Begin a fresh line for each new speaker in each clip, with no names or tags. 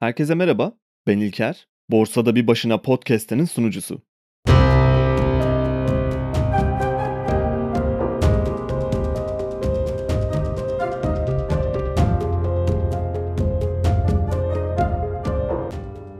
Herkese merhaba, ben İlker. Borsada Bir Başına podcast'inin sunucusu.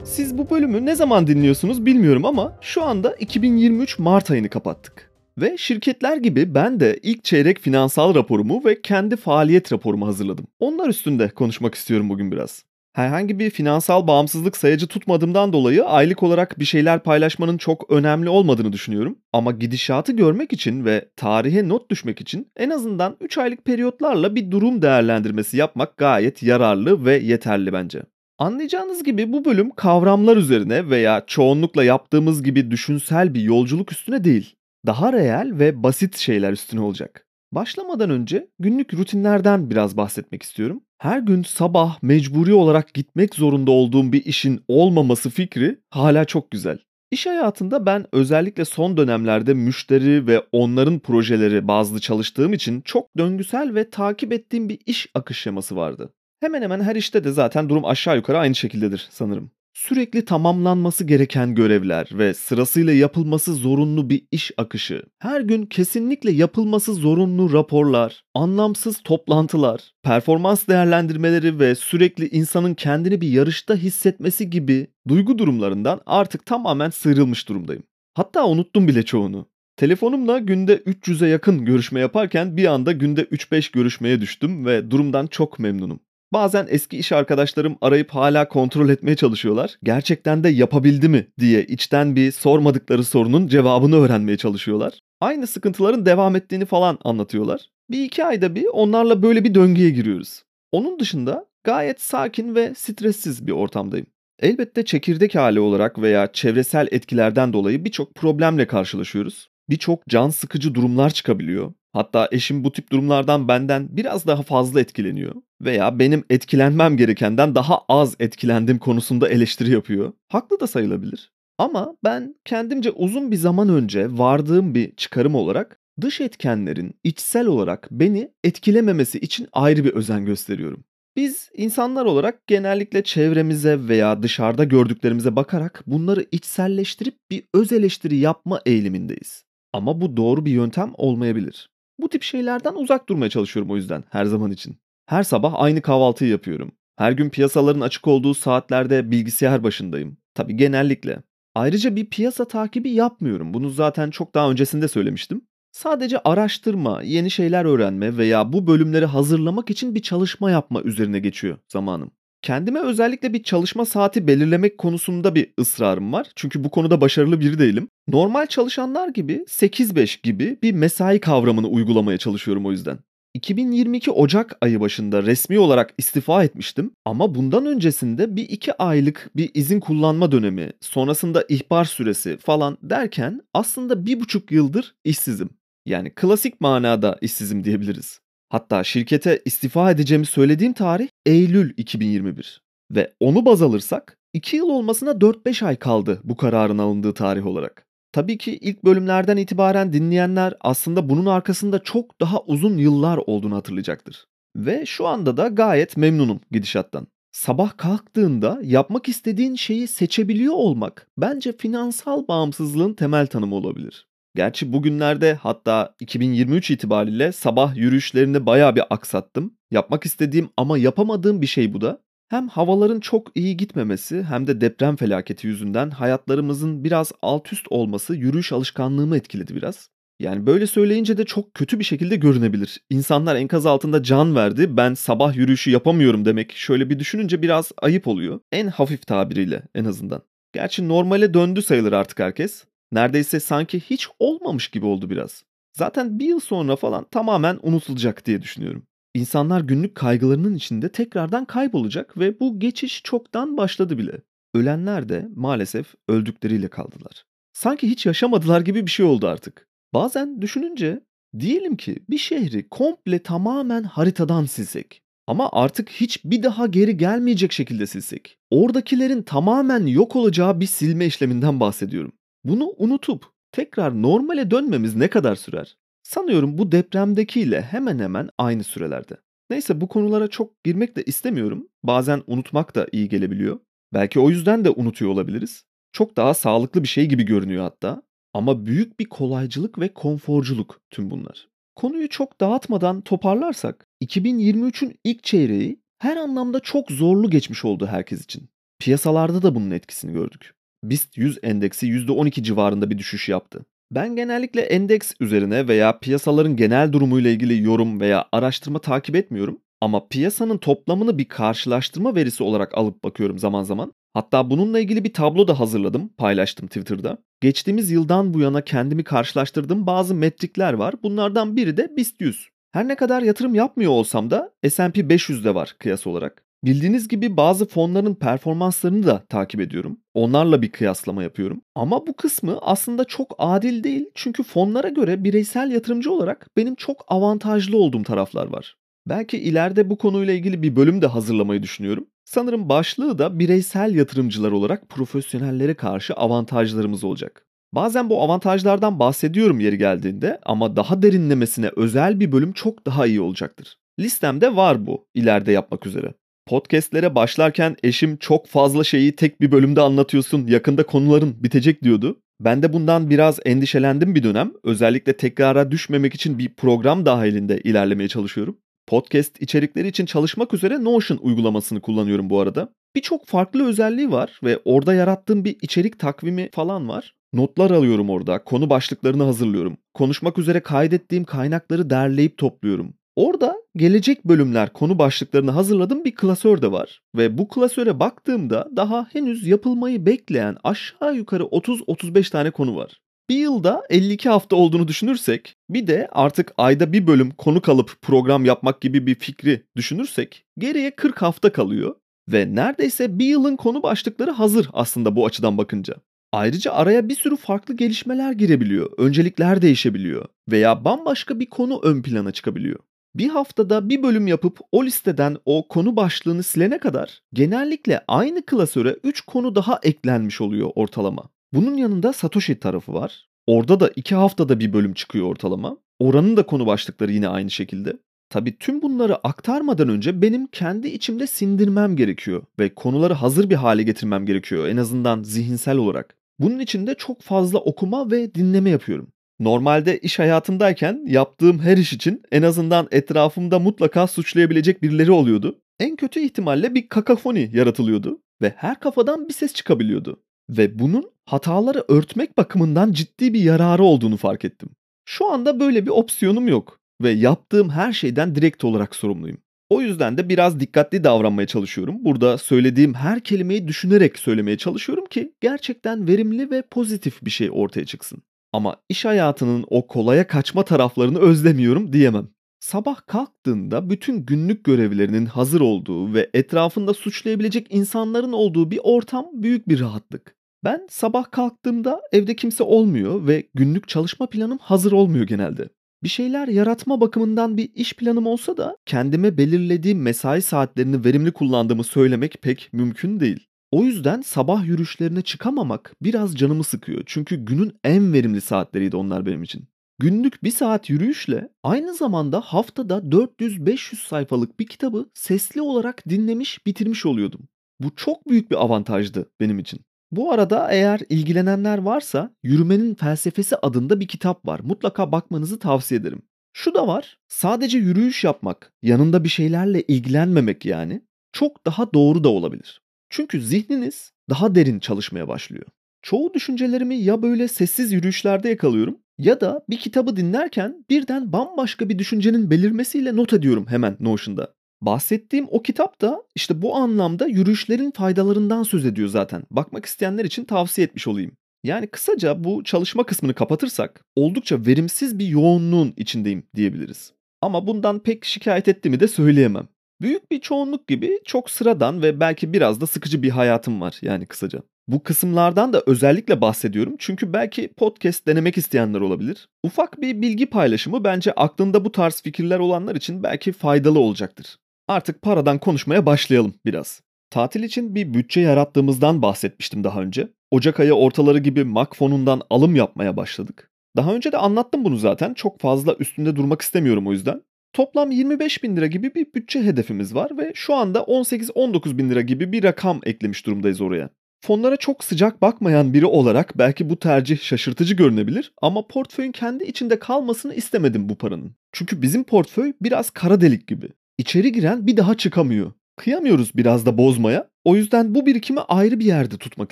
Siz bu bölümü ne zaman dinliyorsunuz bilmiyorum ama şu anda 2023 Mart ayını kapattık. Ve şirketler gibi ben de ilk çeyrek finansal raporumu ve kendi faaliyet raporumu hazırladım. Onlar üstünde konuşmak istiyorum bugün biraz. Herhangi bir finansal bağımsızlık sayacı tutmadığımdan dolayı aylık olarak bir şeyler paylaşmanın çok önemli olmadığını düşünüyorum. Ama gidişatı görmek için ve tarihe not düşmek için en azından 3 aylık periyotlarla bir durum değerlendirmesi yapmak gayet yararlı ve yeterli bence. Anlayacağınız gibi bu bölüm kavramlar üzerine veya çoğunlukla yaptığımız gibi düşünsel bir yolculuk üstüne değil. Daha reel ve basit şeyler üstüne olacak. Başlamadan önce günlük rutinlerden biraz bahsetmek istiyorum. Her gün sabah mecburi olarak gitmek zorunda olduğum bir işin olmaması fikri hala çok güzel. İş hayatında ben özellikle son dönemlerde müşteri ve onların projeleri bazlı çalıştığım için çok döngüsel ve takip ettiğim bir iş akış şeması vardı. Hemen hemen her işte de zaten durum aşağı yukarı aynı şekildedir sanırım. Sürekli tamamlanması gereken görevler ve sırasıyla yapılması zorunlu bir iş akışı, her gün kesinlikle yapılması zorunlu raporlar, anlamsız toplantılar, performans değerlendirmeleri ve sürekli insanın kendini bir yarışta hissetmesi gibi duygu durumlarından artık tamamen sıyrılmış durumdayım. Hatta unuttum bile çoğunu. Telefonumla günde 300'e yakın görüşme yaparken bir anda günde 3-5 görüşmeye düştüm ve durumdan çok memnunum. Bazen eski iş arkadaşlarım arayıp hala kontrol etmeye çalışıyorlar. Gerçekten de yapabildi mi diye içten bir sormadıkları sorunun cevabını öğrenmeye çalışıyorlar. Aynı sıkıntıların devam ettiğini falan anlatıyorlar. Bir iki ayda bir onlarla böyle bir döngüye giriyoruz. Onun dışında gayet sakin ve stressiz bir ortamdayım. Elbette çekirdek hali olarak veya çevresel etkilerden dolayı birçok problemle karşılaşıyoruz. Birçok can sıkıcı durumlar çıkabiliyor. Hatta eşim bu tip durumlardan benden biraz daha fazla etkileniyor veya benim etkilenmem gerekenden daha az etkilendim konusunda eleştiri yapıyor. Haklı da sayılabilir. Ama ben kendimce uzun bir zaman önce vardığım bir çıkarım olarak dış etkenlerin içsel olarak beni etkilememesi için ayrı bir özen gösteriyorum. Biz insanlar olarak genellikle çevremize veya dışarıda gördüklerimize bakarak bunları içselleştirip bir öz eleştiri yapma eğilimindeyiz. Ama bu doğru bir yöntem olmayabilir. Bu tip şeylerden uzak durmaya çalışıyorum o yüzden her zaman için. Her sabah aynı kahvaltıyı yapıyorum. Her gün piyasaların açık olduğu saatlerde bilgisayar başındayım. Tabi genellikle. Ayrıca bir piyasa takibi yapmıyorum. Bunu zaten çok daha öncesinde söylemiştim. Sadece araştırma, yeni şeyler öğrenme veya bu bölümleri hazırlamak için bir çalışma yapma üzerine geçiyor zamanım. Kendime özellikle bir çalışma saati belirlemek konusunda bir ısrarım var. Çünkü bu konuda başarılı biri değilim. Normal çalışanlar gibi 8-5 gibi bir mesai kavramını uygulamaya çalışıyorum o yüzden. 2022 Ocak ayı başında resmi olarak istifa etmiştim ama bundan öncesinde bir iki aylık bir izin kullanma dönemi, sonrasında ihbar süresi falan derken aslında bir buçuk yıldır işsizim. Yani klasik manada işsizim diyebiliriz. Hatta şirkete istifa edeceğimi söylediğim tarih Eylül 2021. Ve onu baz alırsak 2 yıl olmasına 4-5 ay kaldı bu kararın alındığı tarih olarak. Tabii ki ilk bölümlerden itibaren dinleyenler aslında bunun arkasında çok daha uzun yıllar olduğunu hatırlayacaktır. Ve şu anda da gayet memnunum gidişattan. Sabah kalktığında yapmak istediğin şeyi seçebiliyor olmak bence finansal bağımsızlığın temel tanımı olabilir. Gerçi bugünlerde hatta 2023 itibariyle sabah yürüyüşlerini bayağı bir aksattım. Yapmak istediğim ama yapamadığım bir şey bu da. Hem havaların çok iyi gitmemesi hem de deprem felaketi yüzünden hayatlarımızın biraz alt üst olması yürüyüş alışkanlığımı etkiledi biraz. Yani böyle söyleyince de çok kötü bir şekilde görünebilir. İnsanlar enkaz altında can verdi, ben sabah yürüyüşü yapamıyorum demek şöyle bir düşününce biraz ayıp oluyor. En hafif tabiriyle en azından. Gerçi normale döndü sayılır artık herkes. Neredeyse sanki hiç olmamış gibi oldu biraz. Zaten bir yıl sonra falan tamamen unutulacak diye düşünüyorum. İnsanlar günlük kaygılarının içinde tekrardan kaybolacak ve bu geçiş çoktan başladı bile. Ölenler de maalesef öldükleriyle kaldılar. Sanki hiç yaşamadılar gibi bir şey oldu artık. Bazen düşününce diyelim ki bir şehri komple tamamen haritadan silsek ama artık hiç bir daha geri gelmeyecek şekilde silsek. Oradakilerin tamamen yok olacağı bir silme işleminden bahsediyorum. Bunu unutup tekrar normale dönmemiz ne kadar sürer? Sanıyorum bu depremdekiyle hemen hemen aynı sürelerde. Neyse bu konulara çok girmek de istemiyorum. Bazen unutmak da iyi gelebiliyor. Belki o yüzden de unutuyor olabiliriz. Çok daha sağlıklı bir şey gibi görünüyor hatta. Ama büyük bir kolaycılık ve konforculuk tüm bunlar. Konuyu çok dağıtmadan toparlarsak 2023'ün ilk çeyreği her anlamda çok zorlu geçmiş oldu herkes için. Piyasalarda da bunun etkisini gördük. BIST 100 endeksi %12 civarında bir düşüş yaptı. Ben genellikle endeks üzerine veya piyasaların genel durumuyla ilgili yorum veya araştırma takip etmiyorum. Ama piyasanın toplamını bir karşılaştırma verisi olarak alıp bakıyorum zaman zaman. Hatta bununla ilgili bir tablo da hazırladım, paylaştım Twitter'da. Geçtiğimiz yıldan bu yana kendimi karşılaştırdığım bazı metrikler var. Bunlardan biri de BIST 100. Her ne kadar yatırım yapmıyor olsam da S&P 500'de var kıyas olarak. Bildiğiniz gibi bazı fonların performanslarını da takip ediyorum. Onlarla bir kıyaslama yapıyorum. Ama bu kısmı aslında çok adil değil çünkü fonlara göre bireysel yatırımcı olarak benim çok avantajlı olduğum taraflar var. Belki ileride bu konuyla ilgili bir bölüm de hazırlamayı düşünüyorum. Sanırım başlığı da bireysel yatırımcılar olarak profesyonellere karşı avantajlarımız olacak. Bazen bu avantajlardan bahsediyorum yeri geldiğinde ama daha derinlemesine özel bir bölüm çok daha iyi olacaktır. Listemde var bu ileride yapmak üzere. Podcast'lere başlarken eşim çok fazla şeyi tek bir bölümde anlatıyorsun, yakında konuların bitecek diyordu. Ben de bundan biraz endişelendim bir dönem. Özellikle tekrara düşmemek için bir program dahilinde ilerlemeye çalışıyorum. Podcast içerikleri için çalışmak üzere Notion uygulamasını kullanıyorum bu arada. Birçok farklı özelliği var ve orada yarattığım bir içerik takvimi falan var. Notlar alıyorum orada, konu başlıklarını hazırlıyorum. Konuşmak üzere kaydettiğim kaynakları derleyip topluyorum. Orada gelecek bölümler konu başlıklarını hazırladığım bir klasör de var. Ve bu klasöre baktığımda daha henüz yapılmayı bekleyen aşağı yukarı 30-35 tane konu var. Bir yılda 52 hafta olduğunu düşünürsek, bir de artık ayda bir bölüm konu kalıp program yapmak gibi bir fikri düşünürsek, geriye 40 hafta kalıyor ve neredeyse bir yılın konu başlıkları hazır aslında bu açıdan bakınca. Ayrıca araya bir sürü farklı gelişmeler girebiliyor, öncelikler değişebiliyor veya bambaşka bir konu ön plana çıkabiliyor. Bir haftada bir bölüm yapıp o listeden o konu başlığını silene kadar genellikle aynı klasöre 3 konu daha eklenmiş oluyor ortalama. Bunun yanında Satoshi tarafı var. Orada da 2 haftada bir bölüm çıkıyor ortalama. Oranın da konu başlıkları yine aynı şekilde. Tabi tüm bunları aktarmadan önce benim kendi içimde sindirmem gerekiyor ve konuları hazır bir hale getirmem gerekiyor en azından zihinsel olarak. Bunun için de çok fazla okuma ve dinleme yapıyorum. Normalde iş hayatındayken yaptığım her iş için en azından etrafımda mutlaka suçlayabilecek birileri oluyordu. En kötü ihtimalle bir kakafoni yaratılıyordu ve her kafadan bir ses çıkabiliyordu. Ve bunun hataları örtmek bakımından ciddi bir yararı olduğunu fark ettim. Şu anda böyle bir opsiyonum yok ve yaptığım her şeyden direkt olarak sorumluyum. O yüzden de biraz dikkatli davranmaya çalışıyorum. Burada söylediğim her kelimeyi düşünerek söylemeye çalışıyorum ki gerçekten verimli ve pozitif bir şey ortaya çıksın. Ama iş hayatının o kolaya kaçma taraflarını özlemiyorum diyemem. Sabah kalktığında bütün günlük görevlerinin hazır olduğu ve etrafında suçlayabilecek insanların olduğu bir ortam büyük bir rahatlık. Ben sabah kalktığımda evde kimse olmuyor ve günlük çalışma planım hazır olmuyor genelde. Bir şeyler yaratma bakımından bir iş planım olsa da kendime belirlediğim mesai saatlerini verimli kullandığımı söylemek pek mümkün değil. O yüzden sabah yürüyüşlerine çıkamamak biraz canımı sıkıyor. Çünkü günün en verimli saatleriydi onlar benim için. Günlük bir saat yürüyüşle aynı zamanda haftada 400-500 sayfalık bir kitabı sesli olarak dinlemiş bitirmiş oluyordum. Bu çok büyük bir avantajdı benim için. Bu arada eğer ilgilenenler varsa Yürümenin Felsefesi adında bir kitap var. Mutlaka bakmanızı tavsiye ederim. Şu da var. Sadece yürüyüş yapmak, yanında bir şeylerle ilgilenmemek yani çok daha doğru da olabilir. Çünkü zihniniz daha derin çalışmaya başlıyor. Çoğu düşüncelerimi ya böyle sessiz yürüyüşlerde yakalıyorum ya da bir kitabı dinlerken birden bambaşka bir düşüncenin belirmesiyle not ediyorum hemen Notion'da. Bahsettiğim o kitap da işte bu anlamda yürüyüşlerin faydalarından söz ediyor zaten. Bakmak isteyenler için tavsiye etmiş olayım. Yani kısaca bu çalışma kısmını kapatırsak oldukça verimsiz bir yoğunluğun içindeyim diyebiliriz. Ama bundan pek şikayet ettiğimi de söyleyemem. Büyük bir çoğunluk gibi çok sıradan ve belki biraz da sıkıcı bir hayatım var yani kısaca. Bu kısımlardan da özellikle bahsediyorum çünkü belki podcast denemek isteyenler olabilir. Ufak bir bilgi paylaşımı bence aklında bu tarz fikirler olanlar için belki faydalı olacaktır. Artık paradan konuşmaya başlayalım biraz. Tatil için bir bütçe yarattığımızdan bahsetmiştim daha önce. Ocak ayı ortaları gibi Mac fonundan alım yapmaya başladık. Daha önce de anlattım bunu zaten. Çok fazla üstünde durmak istemiyorum o yüzden. Toplam 25 bin lira gibi bir bütçe hedefimiz var ve şu anda 18-19 bin lira gibi bir rakam eklemiş durumdayız oraya. Fonlara çok sıcak bakmayan biri olarak belki bu tercih şaşırtıcı görünebilir ama portföyün kendi içinde kalmasını istemedim bu paranın. Çünkü bizim portföy biraz kara delik gibi. İçeri giren bir daha çıkamıyor. Kıyamıyoruz biraz da bozmaya. O yüzden bu birikimi ayrı bir yerde tutmak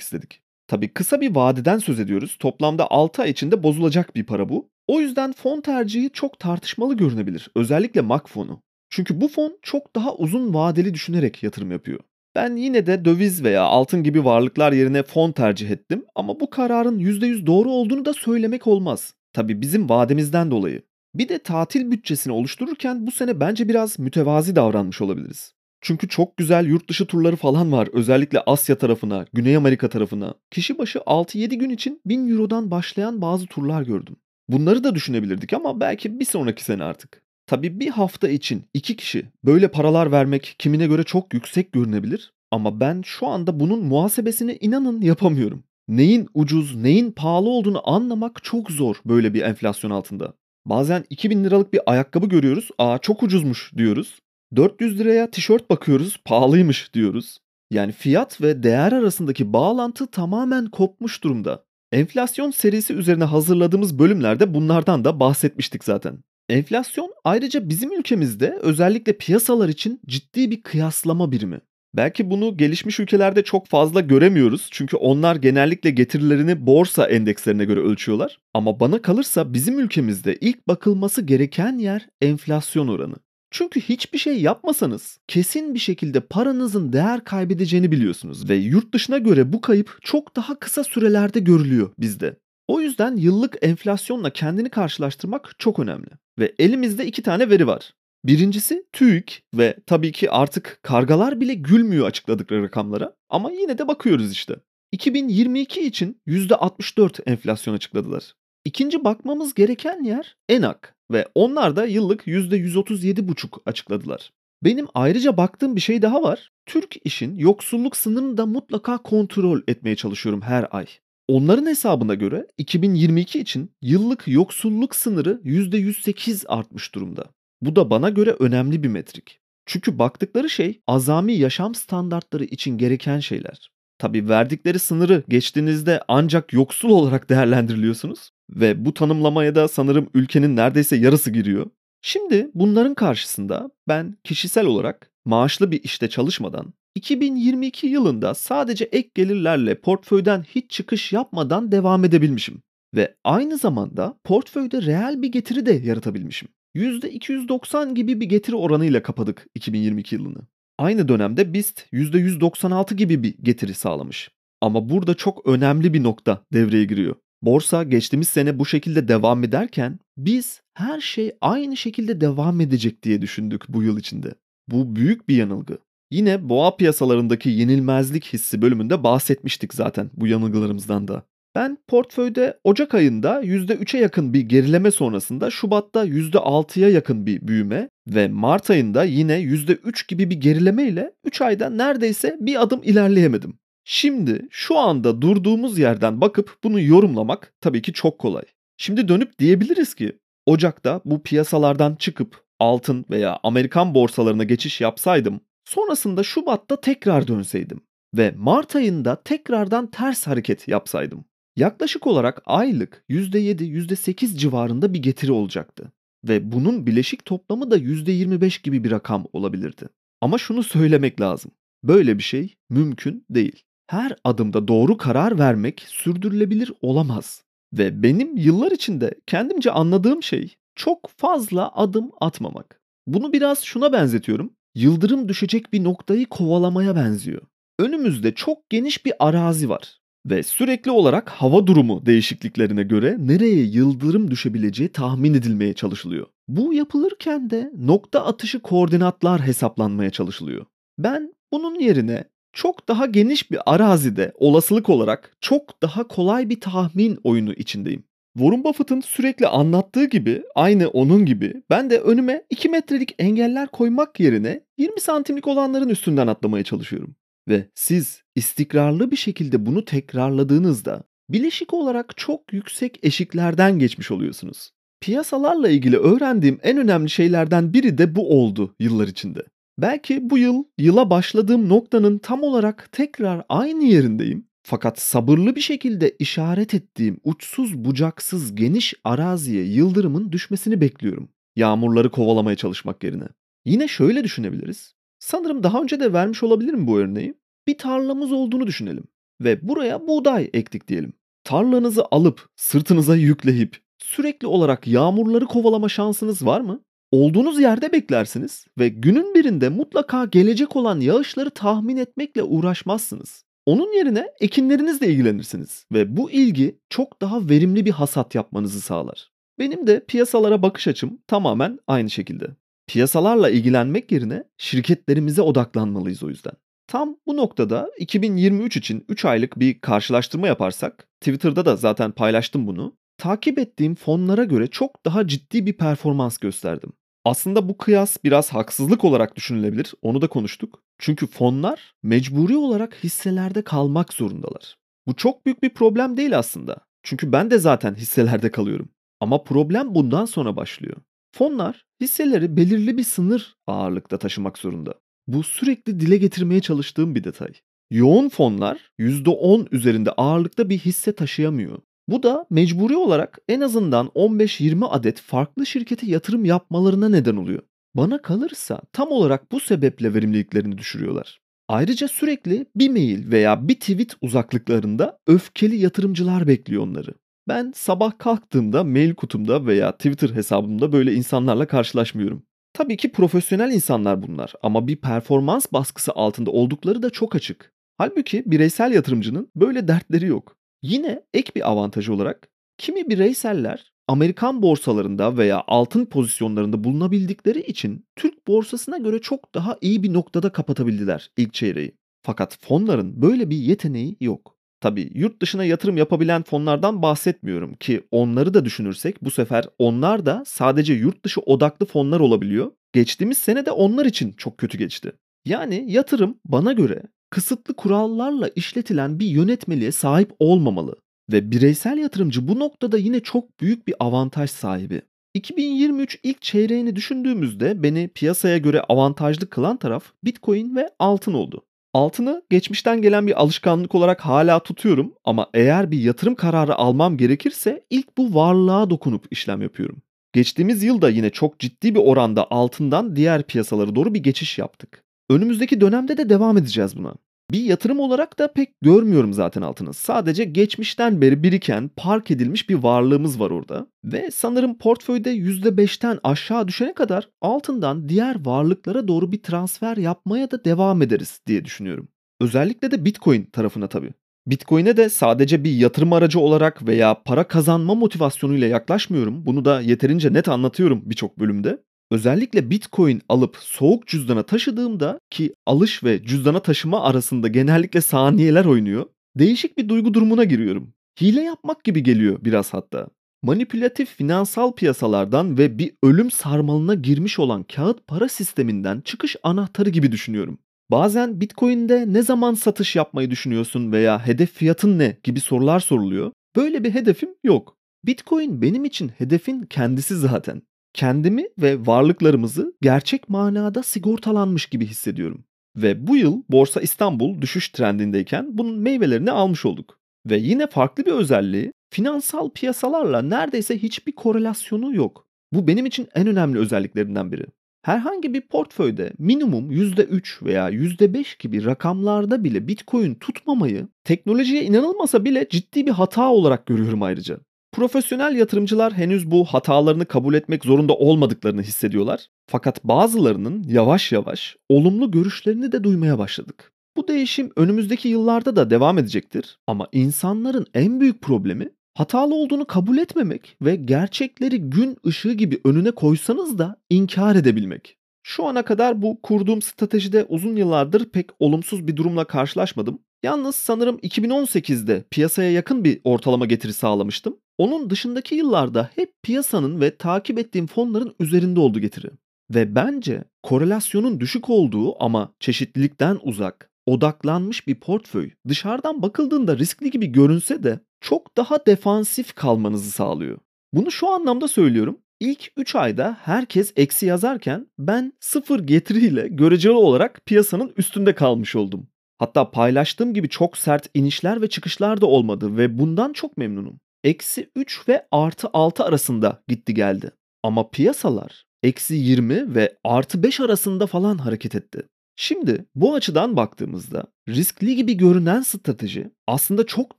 istedik. Tabii kısa bir vadeden söz ediyoruz. Toplamda 6 ay içinde bozulacak bir para bu. O yüzden fon tercihi çok tartışmalı görünebilir. Özellikle MAK fonu. Çünkü bu fon çok daha uzun vadeli düşünerek yatırım yapıyor. Ben yine de döviz veya altın gibi varlıklar yerine fon tercih ettim ama bu kararın %100 doğru olduğunu da söylemek olmaz. Tabii bizim vademizden dolayı. Bir de tatil bütçesini oluştururken bu sene bence biraz mütevazi davranmış olabiliriz. Çünkü çok güzel yurt dışı turları falan var. Özellikle Asya tarafına, Güney Amerika tarafına. Kişi başı 6-7 gün için 1000 Euro'dan başlayan bazı turlar gördüm. Bunları da düşünebilirdik ama belki bir sonraki sene artık. Tabii bir hafta için iki kişi böyle paralar vermek kimine göre çok yüksek görünebilir ama ben şu anda bunun muhasebesini inanın yapamıyorum. Neyin ucuz, neyin pahalı olduğunu anlamak çok zor böyle bir enflasyon altında. Bazen 2000 liralık bir ayakkabı görüyoruz, aa çok ucuzmuş diyoruz. 400 liraya tişört bakıyoruz, pahalıymış diyoruz. Yani fiyat ve değer arasındaki bağlantı tamamen kopmuş durumda. Enflasyon serisi üzerine hazırladığımız bölümlerde bunlardan da bahsetmiştik zaten. Enflasyon ayrıca bizim ülkemizde özellikle piyasalar için ciddi bir kıyaslama birimi. Belki bunu gelişmiş ülkelerde çok fazla göremiyoruz çünkü onlar genellikle getirilerini borsa endekslerine göre ölçüyorlar. Ama bana kalırsa bizim ülkemizde ilk bakılması gereken yer enflasyon oranı. Çünkü hiçbir şey yapmasanız kesin bir şekilde paranızın değer kaybedeceğini biliyorsunuz ve yurt dışına göre bu kayıp çok daha kısa sürelerde görülüyor bizde. O yüzden yıllık enflasyonla kendini karşılaştırmak çok önemli. Ve elimizde iki tane veri var. Birincisi TÜİK ve tabii ki artık kargalar bile gülmüyor açıkladıkları rakamlara ama yine de bakıyoruz işte. 2022 için %64 enflasyon açıkladılar. İkinci bakmamız gereken yer ENAK ve onlar da yıllık %137,5 açıkladılar. Benim ayrıca baktığım bir şey daha var. Türk işin yoksulluk sınırını da mutlaka kontrol etmeye çalışıyorum her ay. Onların hesabına göre 2022 için yıllık yoksulluk sınırı %108 artmış durumda. Bu da bana göre önemli bir metrik. Çünkü baktıkları şey azami yaşam standartları için gereken şeyler. Tabi verdikleri sınırı geçtiğinizde ancak yoksul olarak değerlendiriliyorsunuz ve bu tanımlamaya da sanırım ülkenin neredeyse yarısı giriyor. Şimdi bunların karşısında ben kişisel olarak maaşlı bir işte çalışmadan 2022 yılında sadece ek gelirlerle portföyden hiç çıkış yapmadan devam edebilmişim ve aynı zamanda portföyde reel bir getiri de yaratabilmişim. %290 gibi bir getiri oranıyla kapadık 2022 yılını. Aynı dönemde BIST %196 gibi bir getiri sağlamış. Ama burada çok önemli bir nokta devreye giriyor. Borsa geçtiğimiz sene bu şekilde devam ederken biz her şey aynı şekilde devam edecek diye düşündük bu yıl içinde. Bu büyük bir yanılgı. Yine boğa piyasalarındaki yenilmezlik hissi bölümünde bahsetmiştik zaten bu yanılgılarımızdan da. Ben portföyde Ocak ayında %3'e yakın bir gerileme sonrasında Şubat'ta %6'ya yakın bir büyüme ve Mart ayında yine %3 gibi bir gerileme ile 3 ayda neredeyse bir adım ilerleyemedim. Şimdi şu anda durduğumuz yerden bakıp bunu yorumlamak tabii ki çok kolay. Şimdi dönüp diyebiliriz ki Ocak'ta bu piyasalardan çıkıp altın veya Amerikan borsalarına geçiş yapsaydım, sonrasında Şubat'ta tekrar dönseydim ve Mart ayında tekrardan ters hareket yapsaydım. Yaklaşık olarak aylık %7-%8 civarında bir getiri olacaktı. Ve bunun bileşik toplamı da %25 gibi bir rakam olabilirdi. Ama şunu söylemek lazım. Böyle bir şey mümkün değil. Her adımda doğru karar vermek sürdürülebilir olamaz. Ve benim yıllar içinde kendimce anladığım şey çok fazla adım atmamak. Bunu biraz şuna benzetiyorum. Yıldırım düşecek bir noktayı kovalamaya benziyor. Önümüzde çok geniş bir arazi var ve sürekli olarak hava durumu değişikliklerine göre nereye yıldırım düşebileceği tahmin edilmeye çalışılıyor. Bu yapılırken de nokta atışı koordinatlar hesaplanmaya çalışılıyor. Ben bunun yerine çok daha geniş bir arazide olasılık olarak çok daha kolay bir tahmin oyunu içindeyim. Warren Buffett'ın sürekli anlattığı gibi aynı onun gibi ben de önüme 2 metrelik engeller koymak yerine 20 santimlik olanların üstünden atlamaya çalışıyorum. Ve siz istikrarlı bir şekilde bunu tekrarladığınızda bileşik olarak çok yüksek eşiklerden geçmiş oluyorsunuz. Piyasalarla ilgili öğrendiğim en önemli şeylerden biri de bu oldu yıllar içinde. Belki bu yıl yıla başladığım noktanın tam olarak tekrar aynı yerindeyim. Fakat sabırlı bir şekilde işaret ettiğim uçsuz bucaksız geniş araziye yıldırımın düşmesini bekliyorum. Yağmurları kovalamaya çalışmak yerine. Yine şöyle düşünebiliriz. Sanırım daha önce de vermiş olabilirim bu örneği. Bir tarlamız olduğunu düşünelim ve buraya buğday ektik diyelim. Tarlanızı alıp sırtınıza yükleyip sürekli olarak yağmurları kovalama şansınız var mı? Olduğunuz yerde beklersiniz ve günün birinde mutlaka gelecek olan yağışları tahmin etmekle uğraşmazsınız. Onun yerine ekinlerinizle ilgilenirsiniz ve bu ilgi çok daha verimli bir hasat yapmanızı sağlar. Benim de piyasalara bakış açım tamamen aynı şekilde. Piyasalarla ilgilenmek yerine şirketlerimize odaklanmalıyız o yüzden. Tam bu noktada 2023 için 3 aylık bir karşılaştırma yaparsak, Twitter'da da zaten paylaştım bunu. Takip ettiğim fonlara göre çok daha ciddi bir performans gösterdim. Aslında bu kıyas biraz haksızlık olarak düşünülebilir. Onu da konuştuk. Çünkü fonlar mecburi olarak hisselerde kalmak zorundalar. Bu çok büyük bir problem değil aslında. Çünkü ben de zaten hisselerde kalıyorum. Ama problem bundan sonra başlıyor. Fonlar hisseleri belirli bir sınır ağırlıkta taşımak zorunda. Bu sürekli dile getirmeye çalıştığım bir detay. Yoğun fonlar %10 üzerinde ağırlıkta bir hisse taşıyamıyor. Bu da mecburi olarak en azından 15-20 adet farklı şirkete yatırım yapmalarına neden oluyor. Bana kalırsa tam olarak bu sebeple verimliliklerini düşürüyorlar. Ayrıca sürekli bir mail veya bir tweet uzaklıklarında öfkeli yatırımcılar bekliyor onları. Ben sabah kalktığımda mail kutumda veya Twitter hesabımda böyle insanlarla karşılaşmıyorum. Tabii ki profesyonel insanlar bunlar ama bir performans baskısı altında oldukları da çok açık. Halbuki bireysel yatırımcının böyle dertleri yok. Yine ek bir avantajı olarak kimi bireyseller Amerikan borsalarında veya altın pozisyonlarında bulunabildikleri için Türk borsasına göre çok daha iyi bir noktada kapatabildiler ilk çeyreği. Fakat fonların böyle bir yeteneği yok. Tabii yurt dışına yatırım yapabilen fonlardan bahsetmiyorum ki onları da düşünürsek bu sefer onlar da sadece yurt dışı odaklı fonlar olabiliyor. Geçtiğimiz sene de onlar için çok kötü geçti. Yani yatırım bana göre kısıtlı kurallarla işletilen bir yönetmeliğe sahip olmamalı ve bireysel yatırımcı bu noktada yine çok büyük bir avantaj sahibi. 2023 ilk çeyreğini düşündüğümüzde beni piyasaya göre avantajlı kılan taraf Bitcoin ve altın oldu. Altını geçmişten gelen bir alışkanlık olarak hala tutuyorum ama eğer bir yatırım kararı almam gerekirse ilk bu varlığa dokunup işlem yapıyorum. Geçtiğimiz yılda yine çok ciddi bir oranda altından diğer piyasalara doğru bir geçiş yaptık. Önümüzdeki dönemde de devam edeceğiz buna. Bir yatırım olarak da pek görmüyorum zaten altını. Sadece geçmişten beri biriken, park edilmiş bir varlığımız var orada. Ve sanırım portföyde %5'ten aşağı düşene kadar altından diğer varlıklara doğru bir transfer yapmaya da devam ederiz diye düşünüyorum. Özellikle de Bitcoin tarafına tabii. Bitcoin'e de sadece bir yatırım aracı olarak veya para kazanma motivasyonuyla yaklaşmıyorum. Bunu da yeterince net anlatıyorum birçok bölümde. Özellikle Bitcoin alıp soğuk cüzdana taşıdığımda ki alış ve cüzdana taşıma arasında genellikle saniyeler oynuyor. Değişik bir duygu durumuna giriyorum. Hile yapmak gibi geliyor biraz hatta. Manipülatif finansal piyasalardan ve bir ölüm sarmalına girmiş olan kağıt para sisteminden çıkış anahtarı gibi düşünüyorum. Bazen Bitcoin'de ne zaman satış yapmayı düşünüyorsun veya hedef fiyatın ne gibi sorular soruluyor. Böyle bir hedefim yok. Bitcoin benim için hedefin kendisi zaten kendimi ve varlıklarımızı gerçek manada sigortalanmış gibi hissediyorum. Ve bu yıl Borsa İstanbul düşüş trendindeyken bunun meyvelerini almış olduk. Ve yine farklı bir özelliği finansal piyasalarla neredeyse hiçbir korelasyonu yok. Bu benim için en önemli özelliklerinden biri. Herhangi bir portföyde minimum %3 veya %5 gibi rakamlarda bile Bitcoin tutmamayı teknolojiye inanılmasa bile ciddi bir hata olarak görüyorum ayrıca. Profesyonel yatırımcılar henüz bu hatalarını kabul etmek zorunda olmadıklarını hissediyorlar. Fakat bazılarının yavaş yavaş olumlu görüşlerini de duymaya başladık. Bu değişim önümüzdeki yıllarda da devam edecektir ama insanların en büyük problemi hatalı olduğunu kabul etmemek ve gerçekleri gün ışığı gibi önüne koysanız da inkar edebilmek. Şu ana kadar bu kurduğum stratejide uzun yıllardır pek olumsuz bir durumla karşılaşmadım. Yalnız sanırım 2018'de piyasaya yakın bir ortalama getiri sağlamıştım. Onun dışındaki yıllarda hep piyasanın ve takip ettiğim fonların üzerinde oldu getiri. Ve bence korelasyonun düşük olduğu ama çeşitlilikten uzak, odaklanmış bir portföy dışarıdan bakıldığında riskli gibi görünse de çok daha defansif kalmanızı sağlıyor. Bunu şu anlamda söylüyorum. İlk 3 ayda herkes eksi yazarken ben sıfır getiriyle göreceli olarak piyasanın üstünde kalmış oldum. Hatta paylaştığım gibi çok sert inişler ve çıkışlar da olmadı ve bundan çok memnunum. Eksi 3 ve artı 6 arasında gitti geldi. Ama piyasalar eksi 20 ve artı 5 arasında falan hareket etti. Şimdi bu açıdan baktığımızda riskli gibi görünen strateji aslında çok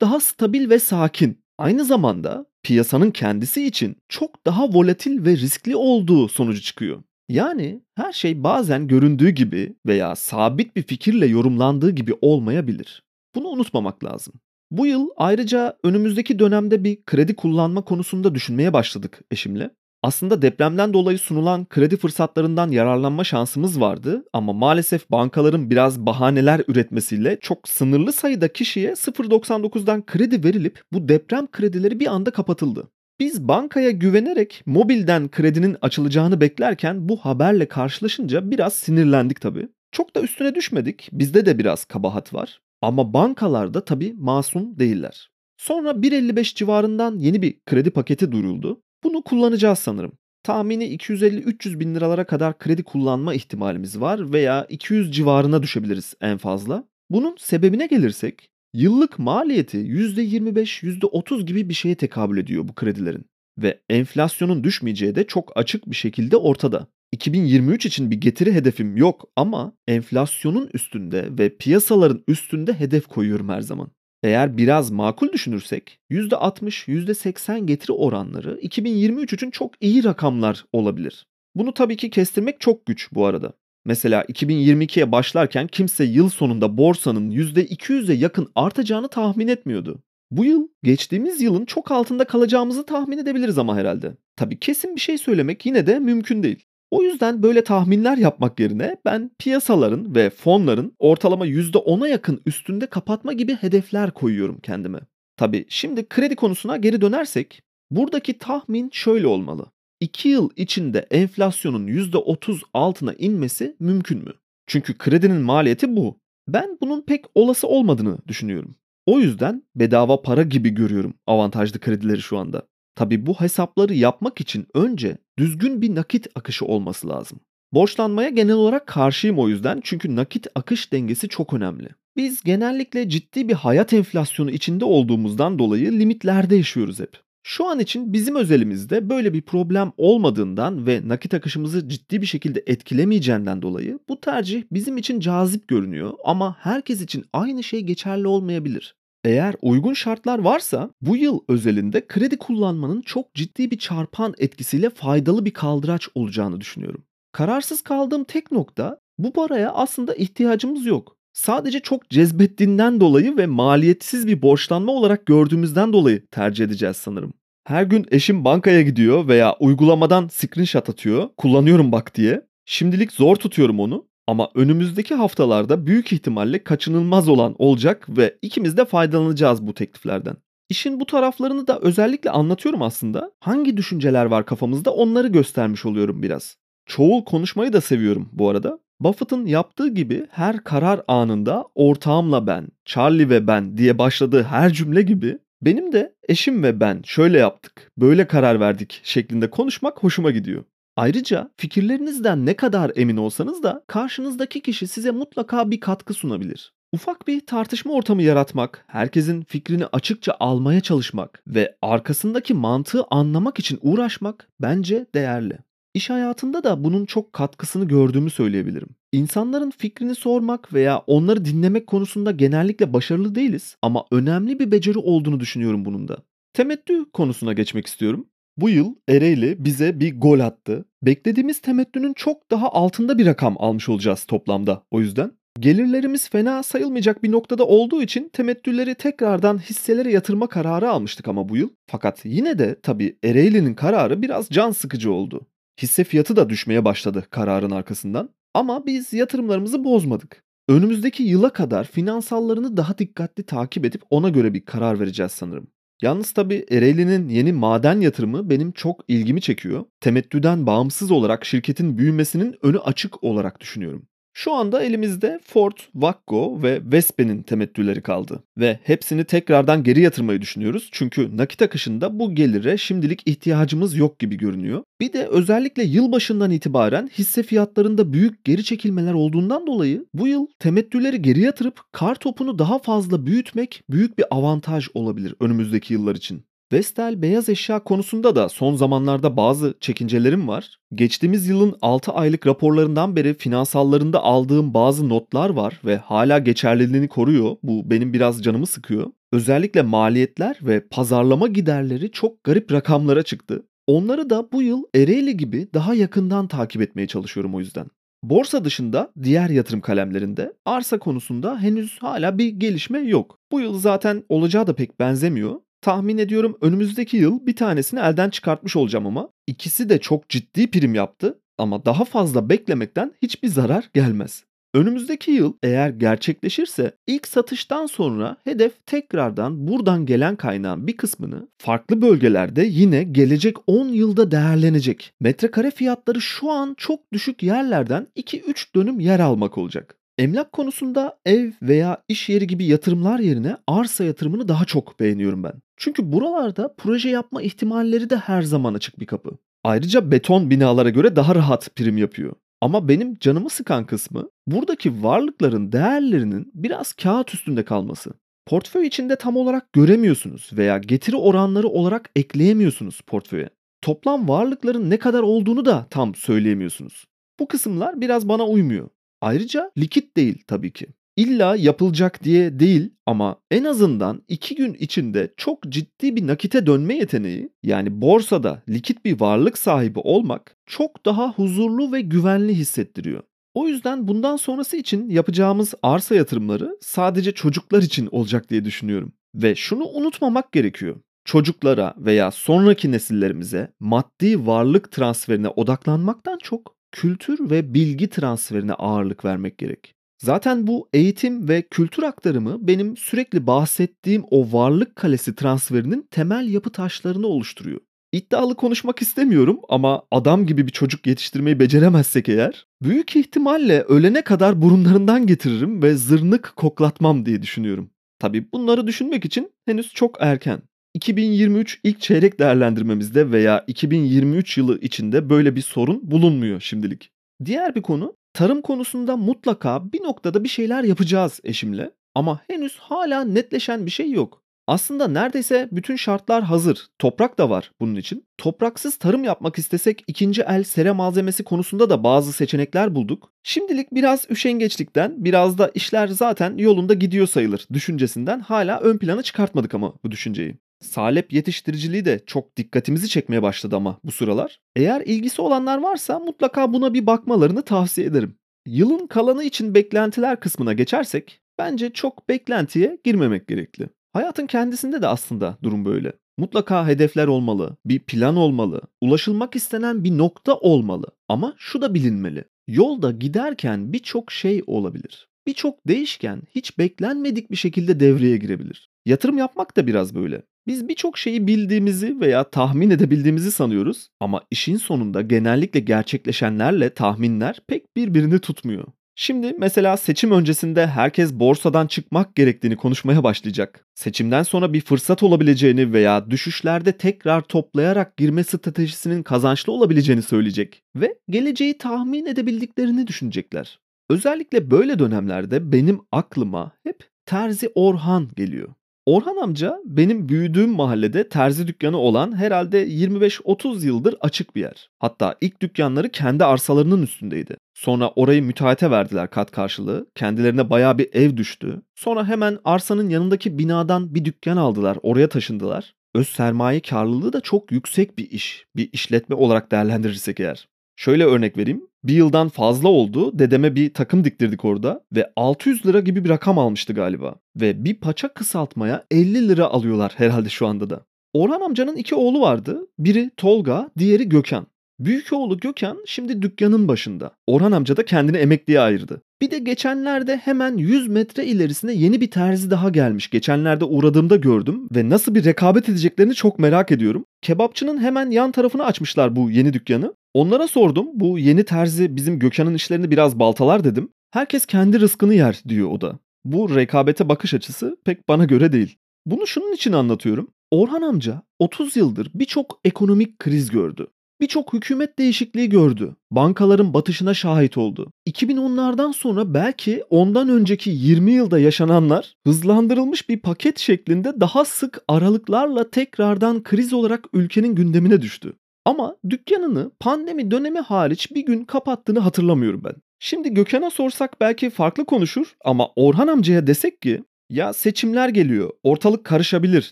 daha stabil ve sakin. Aynı zamanda piyasanın kendisi için çok daha volatil ve riskli olduğu sonucu çıkıyor. Yani her şey bazen göründüğü gibi veya sabit bir fikirle yorumlandığı gibi olmayabilir. Bunu unutmamak lazım. Bu yıl ayrıca önümüzdeki dönemde bir kredi kullanma konusunda düşünmeye başladık eşimle. Aslında depremden dolayı sunulan kredi fırsatlarından yararlanma şansımız vardı ama maalesef bankaların biraz bahaneler üretmesiyle çok sınırlı sayıda kişiye 0.99'dan kredi verilip bu deprem kredileri bir anda kapatıldı. Biz bankaya güvenerek mobilden kredinin açılacağını beklerken bu haberle karşılaşınca biraz sinirlendik tabii. Çok da üstüne düşmedik. Bizde de biraz kabahat var. Ama bankalarda tabii masum değiller. Sonra 1.55 civarından yeni bir kredi paketi duyuruldu. Bunu kullanacağız sanırım. Tahmini 250-300 bin liralara kadar kredi kullanma ihtimalimiz var veya 200 civarına düşebiliriz en fazla. Bunun sebebine gelirsek yıllık maliyeti %25-%30 gibi bir şeye tekabül ediyor bu kredilerin. Ve enflasyonun düşmeyeceği de çok açık bir şekilde ortada. 2023 için bir getiri hedefim yok ama enflasyonun üstünde ve piyasaların üstünde hedef koyuyorum her zaman. Eğer biraz makul düşünürsek %60, %80 getiri oranları 2023 için çok iyi rakamlar olabilir. Bunu tabii ki kestirmek çok güç bu arada. Mesela 2022'ye başlarken kimse yıl sonunda borsanın %200'e yakın artacağını tahmin etmiyordu. Bu yıl geçtiğimiz yılın çok altında kalacağımızı tahmin edebiliriz ama herhalde. Tabii kesin bir şey söylemek yine de mümkün değil. O yüzden böyle tahminler yapmak yerine ben piyasaların ve fonların ortalama %10'a yakın üstünde kapatma gibi hedefler koyuyorum kendime. Tabii şimdi kredi konusuna geri dönersek buradaki tahmin şöyle olmalı. 2 yıl içinde enflasyonun %30 altına inmesi mümkün mü? Çünkü kredinin maliyeti bu. Ben bunun pek olası olmadığını düşünüyorum. O yüzden bedava para gibi görüyorum avantajlı kredileri şu anda. Tabi bu hesapları yapmak için önce düzgün bir nakit akışı olması lazım. Borçlanmaya genel olarak karşıyım o yüzden çünkü nakit akış dengesi çok önemli. Biz genellikle ciddi bir hayat enflasyonu içinde olduğumuzdan dolayı limitlerde yaşıyoruz hep. Şu an için bizim özelimizde böyle bir problem olmadığından ve nakit akışımızı ciddi bir şekilde etkilemeyeceğinden dolayı bu tercih bizim için cazip görünüyor ama herkes için aynı şey geçerli olmayabilir. Eğer uygun şartlar varsa bu yıl özelinde kredi kullanmanın çok ciddi bir çarpan etkisiyle faydalı bir kaldıraç olacağını düşünüyorum. Kararsız kaldığım tek nokta bu paraya aslında ihtiyacımız yok. Sadece çok cezbettiğinden dolayı ve maliyetsiz bir borçlanma olarak gördüğümüzden dolayı tercih edeceğiz sanırım. Her gün eşim bankaya gidiyor veya uygulamadan screenshot atıyor, kullanıyorum bak diye. Şimdilik zor tutuyorum onu ama önümüzdeki haftalarda büyük ihtimalle kaçınılmaz olan olacak ve ikimiz de faydalanacağız bu tekliflerden. İşin bu taraflarını da özellikle anlatıyorum aslında. Hangi düşünceler var kafamızda onları göstermiş oluyorum biraz. Çoğul konuşmayı da seviyorum bu arada. Buffett'ın yaptığı gibi her karar anında ortağımla ben, Charlie ve ben diye başladığı her cümle gibi benim de eşim ve ben şöyle yaptık, böyle karar verdik şeklinde konuşmak hoşuma gidiyor. Ayrıca fikirlerinizden ne kadar emin olsanız da karşınızdaki kişi size mutlaka bir katkı sunabilir. Ufak bir tartışma ortamı yaratmak, herkesin fikrini açıkça almaya çalışmak ve arkasındaki mantığı anlamak için uğraşmak bence değerli. İş hayatında da bunun çok katkısını gördüğümü söyleyebilirim. İnsanların fikrini sormak veya onları dinlemek konusunda genellikle başarılı değiliz ama önemli bir beceri olduğunu düşünüyorum bunun da. Temettü konusuna geçmek istiyorum. Bu yıl Ereğli bize bir gol attı. Beklediğimiz temettünün çok daha altında bir rakam almış olacağız toplamda o yüzden. Gelirlerimiz fena sayılmayacak bir noktada olduğu için temettüleri tekrardan hisselere yatırma kararı almıştık ama bu yıl. Fakat yine de tabii Ereğli'nin kararı biraz can sıkıcı oldu. Hisse fiyatı da düşmeye başladı kararın arkasından. Ama biz yatırımlarımızı bozmadık. Önümüzdeki yıla kadar finansallarını daha dikkatli takip edip ona göre bir karar vereceğiz sanırım. Yalnız tabii Ereğli'nin yeni maden yatırımı benim çok ilgimi çekiyor. Temettüden bağımsız olarak şirketin büyümesinin önü açık olarak düşünüyorum. Şu anda elimizde Ford, Vakko ve Vespe'nin temettüleri kaldı. Ve hepsini tekrardan geri yatırmayı düşünüyoruz. Çünkü nakit akışında bu gelire şimdilik ihtiyacımız yok gibi görünüyor. Bir de özellikle yılbaşından itibaren hisse fiyatlarında büyük geri çekilmeler olduğundan dolayı bu yıl temettüleri geri yatırıp kar topunu daha fazla büyütmek büyük bir avantaj olabilir önümüzdeki yıllar için. Vestel beyaz eşya konusunda da son zamanlarda bazı çekincelerim var. Geçtiğimiz yılın 6 aylık raporlarından beri finansallarında aldığım bazı notlar var ve hala geçerliliğini koruyor. Bu benim biraz canımı sıkıyor. Özellikle maliyetler ve pazarlama giderleri çok garip rakamlara çıktı. Onları da bu yıl Ereğli gibi daha yakından takip etmeye çalışıyorum o yüzden. Borsa dışında diğer yatırım kalemlerinde arsa konusunda henüz hala bir gelişme yok. Bu yıl zaten olacağı da pek benzemiyor. Tahmin ediyorum önümüzdeki yıl bir tanesini elden çıkartmış olacağım ama ikisi de çok ciddi prim yaptı ama daha fazla beklemekten hiçbir zarar gelmez. Önümüzdeki yıl eğer gerçekleşirse ilk satıştan sonra hedef tekrardan buradan gelen kaynağın bir kısmını farklı bölgelerde yine gelecek 10 yılda değerlenecek. Metrekare fiyatları şu an çok düşük yerlerden 2-3 dönüm yer almak olacak. Emlak konusunda ev veya iş yeri gibi yatırımlar yerine arsa yatırımını daha çok beğeniyorum ben. Çünkü buralarda proje yapma ihtimalleri de her zaman açık bir kapı. Ayrıca beton binalara göre daha rahat prim yapıyor. Ama benim canımı sıkan kısmı buradaki varlıkların değerlerinin biraz kağıt üstünde kalması. Portföy içinde tam olarak göremiyorsunuz veya getiri oranları olarak ekleyemiyorsunuz portföye. Toplam varlıkların ne kadar olduğunu da tam söyleyemiyorsunuz. Bu kısımlar biraz bana uymuyor. Ayrıca likit değil tabii ki. İlla yapılacak diye değil ama en azından 2 gün içinde çok ciddi bir nakite dönme yeteneği yani borsada likit bir varlık sahibi olmak çok daha huzurlu ve güvenli hissettiriyor. O yüzden bundan sonrası için yapacağımız arsa yatırımları sadece çocuklar için olacak diye düşünüyorum. Ve şunu unutmamak gerekiyor. Çocuklara veya sonraki nesillerimize maddi varlık transferine odaklanmaktan çok kültür ve bilgi transferine ağırlık vermek gerek. Zaten bu eğitim ve kültür aktarımı benim sürekli bahsettiğim o varlık kalesi transferinin temel yapı taşlarını oluşturuyor. İddialı konuşmak istemiyorum ama adam gibi bir çocuk yetiştirmeyi beceremezsek eğer büyük ihtimalle ölene kadar burunlarından getiririm ve zırnık koklatmam diye düşünüyorum. Tabi bunları düşünmek için henüz çok erken. 2023 ilk çeyrek değerlendirmemizde veya 2023 yılı içinde böyle bir sorun bulunmuyor şimdilik. Diğer bir konu tarım konusunda mutlaka bir noktada bir şeyler yapacağız eşimle ama henüz hala netleşen bir şey yok. Aslında neredeyse bütün şartlar hazır. Toprak da var bunun için. Topraksız tarım yapmak istesek ikinci el sere malzemesi konusunda da bazı seçenekler bulduk. Şimdilik biraz üşengeçlikten, biraz da işler zaten yolunda gidiyor sayılır düşüncesinden hala ön plana çıkartmadık ama bu düşünceyi. Salep yetiştiriciliği de çok dikkatimizi çekmeye başladı ama bu sıralar. Eğer ilgisi olanlar varsa mutlaka buna bir bakmalarını tavsiye ederim. Yılın kalanı için beklentiler kısmına geçersek bence çok beklentiye girmemek gerekli. Hayatın kendisinde de aslında durum böyle. Mutlaka hedefler olmalı, bir plan olmalı, ulaşılmak istenen bir nokta olmalı. Ama şu da bilinmeli. Yolda giderken birçok şey olabilir. Birçok değişken hiç beklenmedik bir şekilde devreye girebilir. Yatırım yapmak da biraz böyle. Biz birçok şeyi bildiğimizi veya tahmin edebildiğimizi sanıyoruz ama işin sonunda genellikle gerçekleşenlerle tahminler pek birbirini tutmuyor. Şimdi mesela seçim öncesinde herkes borsadan çıkmak gerektiğini konuşmaya başlayacak. Seçimden sonra bir fırsat olabileceğini veya düşüşlerde tekrar toplayarak girme stratejisinin kazançlı olabileceğini söyleyecek ve geleceği tahmin edebildiklerini düşünecekler. Özellikle böyle dönemlerde benim aklıma hep Terzi Orhan geliyor. Orhan amca benim büyüdüğüm mahallede terzi dükkanı olan herhalde 25-30 yıldır açık bir yer. Hatta ilk dükkanları kendi arsalarının üstündeydi. Sonra orayı müteahhite verdiler kat karşılığı. Kendilerine baya bir ev düştü. Sonra hemen arsanın yanındaki binadan bir dükkan aldılar. Oraya taşındılar. Öz sermaye karlılığı da çok yüksek bir iş. Bir işletme olarak değerlendirirsek eğer. Şöyle örnek vereyim. Bir yıldan fazla oldu. Dedeme bir takım diktirdik orada ve 600 lira gibi bir rakam almıştı galiba. Ve bir paça kısaltmaya 50 lira alıyorlar herhalde şu anda da. Orhan amcanın iki oğlu vardı. Biri Tolga, diğeri Gökhan. Büyük oğlu Gökhan şimdi dükkanın başında. Orhan amca da kendini emekliye ayırdı. Bir de geçenlerde hemen 100 metre ilerisine yeni bir terzi daha gelmiş. Geçenlerde uğradığımda gördüm ve nasıl bir rekabet edeceklerini çok merak ediyorum. Kebapçının hemen yan tarafını açmışlar bu yeni dükkanı. Onlara sordum bu yeni terzi bizim Gökhan'ın işlerini biraz baltalar dedim. Herkes kendi rızkını yer diyor o da. Bu rekabete bakış açısı pek bana göre değil. Bunu şunun için anlatıyorum. Orhan amca 30 yıldır birçok ekonomik kriz gördü. Birçok hükümet değişikliği gördü. Bankaların batışına şahit oldu. 2010'lardan sonra belki ondan önceki 20 yılda yaşananlar hızlandırılmış bir paket şeklinde daha sık aralıklarla tekrardan kriz olarak ülkenin gündemine düştü. Ama dükkanını pandemi dönemi hariç bir gün kapattığını hatırlamıyorum ben. Şimdi Gökhan'a sorsak belki farklı konuşur ama Orhan amcaya desek ki ya seçimler geliyor. Ortalık karışabilir.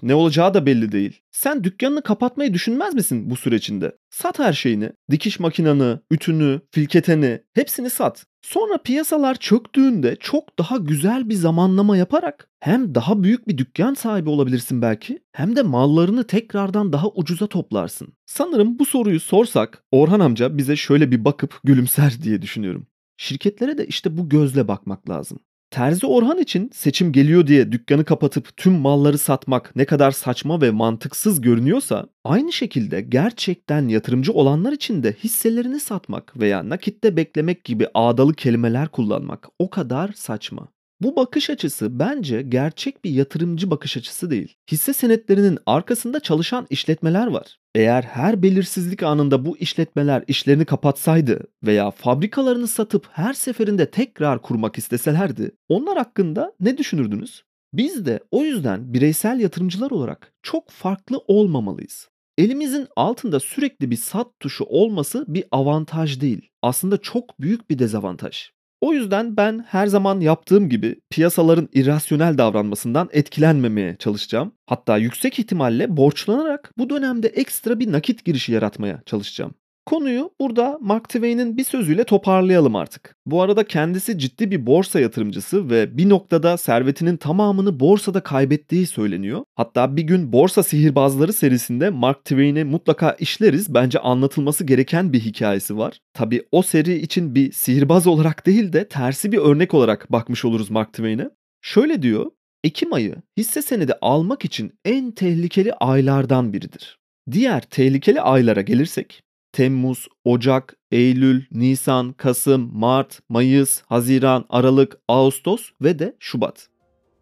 Ne olacağı da belli değil. Sen dükkanını kapatmayı düşünmez misin bu sürecinde? Sat her şeyini. Dikiş makinanı, ütünü, filketeni hepsini sat. Sonra piyasalar çöktüğünde çok daha güzel bir zamanlama yaparak hem daha büyük bir dükkan sahibi olabilirsin belki hem de mallarını tekrardan daha ucuza toplarsın. Sanırım bu soruyu sorsak Orhan amca bize şöyle bir bakıp gülümser diye düşünüyorum. Şirketlere de işte bu gözle bakmak lazım. Terzi Orhan için seçim geliyor diye dükkanı kapatıp tüm malları satmak ne kadar saçma ve mantıksız görünüyorsa aynı şekilde gerçekten yatırımcı olanlar için de hisselerini satmak veya nakitte beklemek gibi ağdalı kelimeler kullanmak o kadar saçma. Bu bakış açısı bence gerçek bir yatırımcı bakış açısı değil. Hisse senetlerinin arkasında çalışan işletmeler var. Eğer her belirsizlik anında bu işletmeler işlerini kapatsaydı veya fabrikalarını satıp her seferinde tekrar kurmak isteselerdi, onlar hakkında ne düşünürdünüz? Biz de o yüzden bireysel yatırımcılar olarak çok farklı olmamalıyız. Elimizin altında sürekli bir sat tuşu olması bir avantaj değil. Aslında çok büyük bir dezavantaj. O yüzden ben her zaman yaptığım gibi piyasaların irrasyonel davranmasından etkilenmemeye çalışacağım. Hatta yüksek ihtimalle borçlanarak bu dönemde ekstra bir nakit girişi yaratmaya çalışacağım. Konuyu burada Mark Twain'in bir sözüyle toparlayalım artık. Bu arada kendisi ciddi bir borsa yatırımcısı ve bir noktada servetinin tamamını borsada kaybettiği söyleniyor. Hatta bir gün Borsa Sihirbazları serisinde Mark Twain'i mutlaka işleriz. Bence anlatılması gereken bir hikayesi var. Tabi o seri için bir sihirbaz olarak değil de tersi bir örnek olarak bakmış oluruz Mark Twain'e. Şöyle diyor, Ekim ayı hisse senedi almak için en tehlikeli aylardan biridir. Diğer tehlikeli aylara gelirsek Temmuz, Ocak, Eylül, Nisan, Kasım, Mart, Mayıs, Haziran, Aralık, Ağustos ve de Şubat.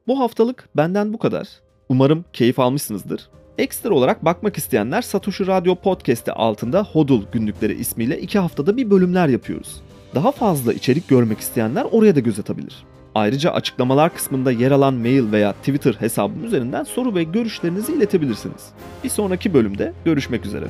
Bu haftalık benden bu kadar. Umarım keyif almışsınızdır. Ekstra olarak bakmak isteyenler Satoshi Radyo Podcast'i altında Hodul günlükleri ismiyle iki haftada bir bölümler yapıyoruz. Daha fazla içerik görmek isteyenler oraya da göz atabilir. Ayrıca açıklamalar kısmında yer alan mail veya Twitter hesabım üzerinden soru ve görüşlerinizi iletebilirsiniz. Bir sonraki bölümde görüşmek üzere.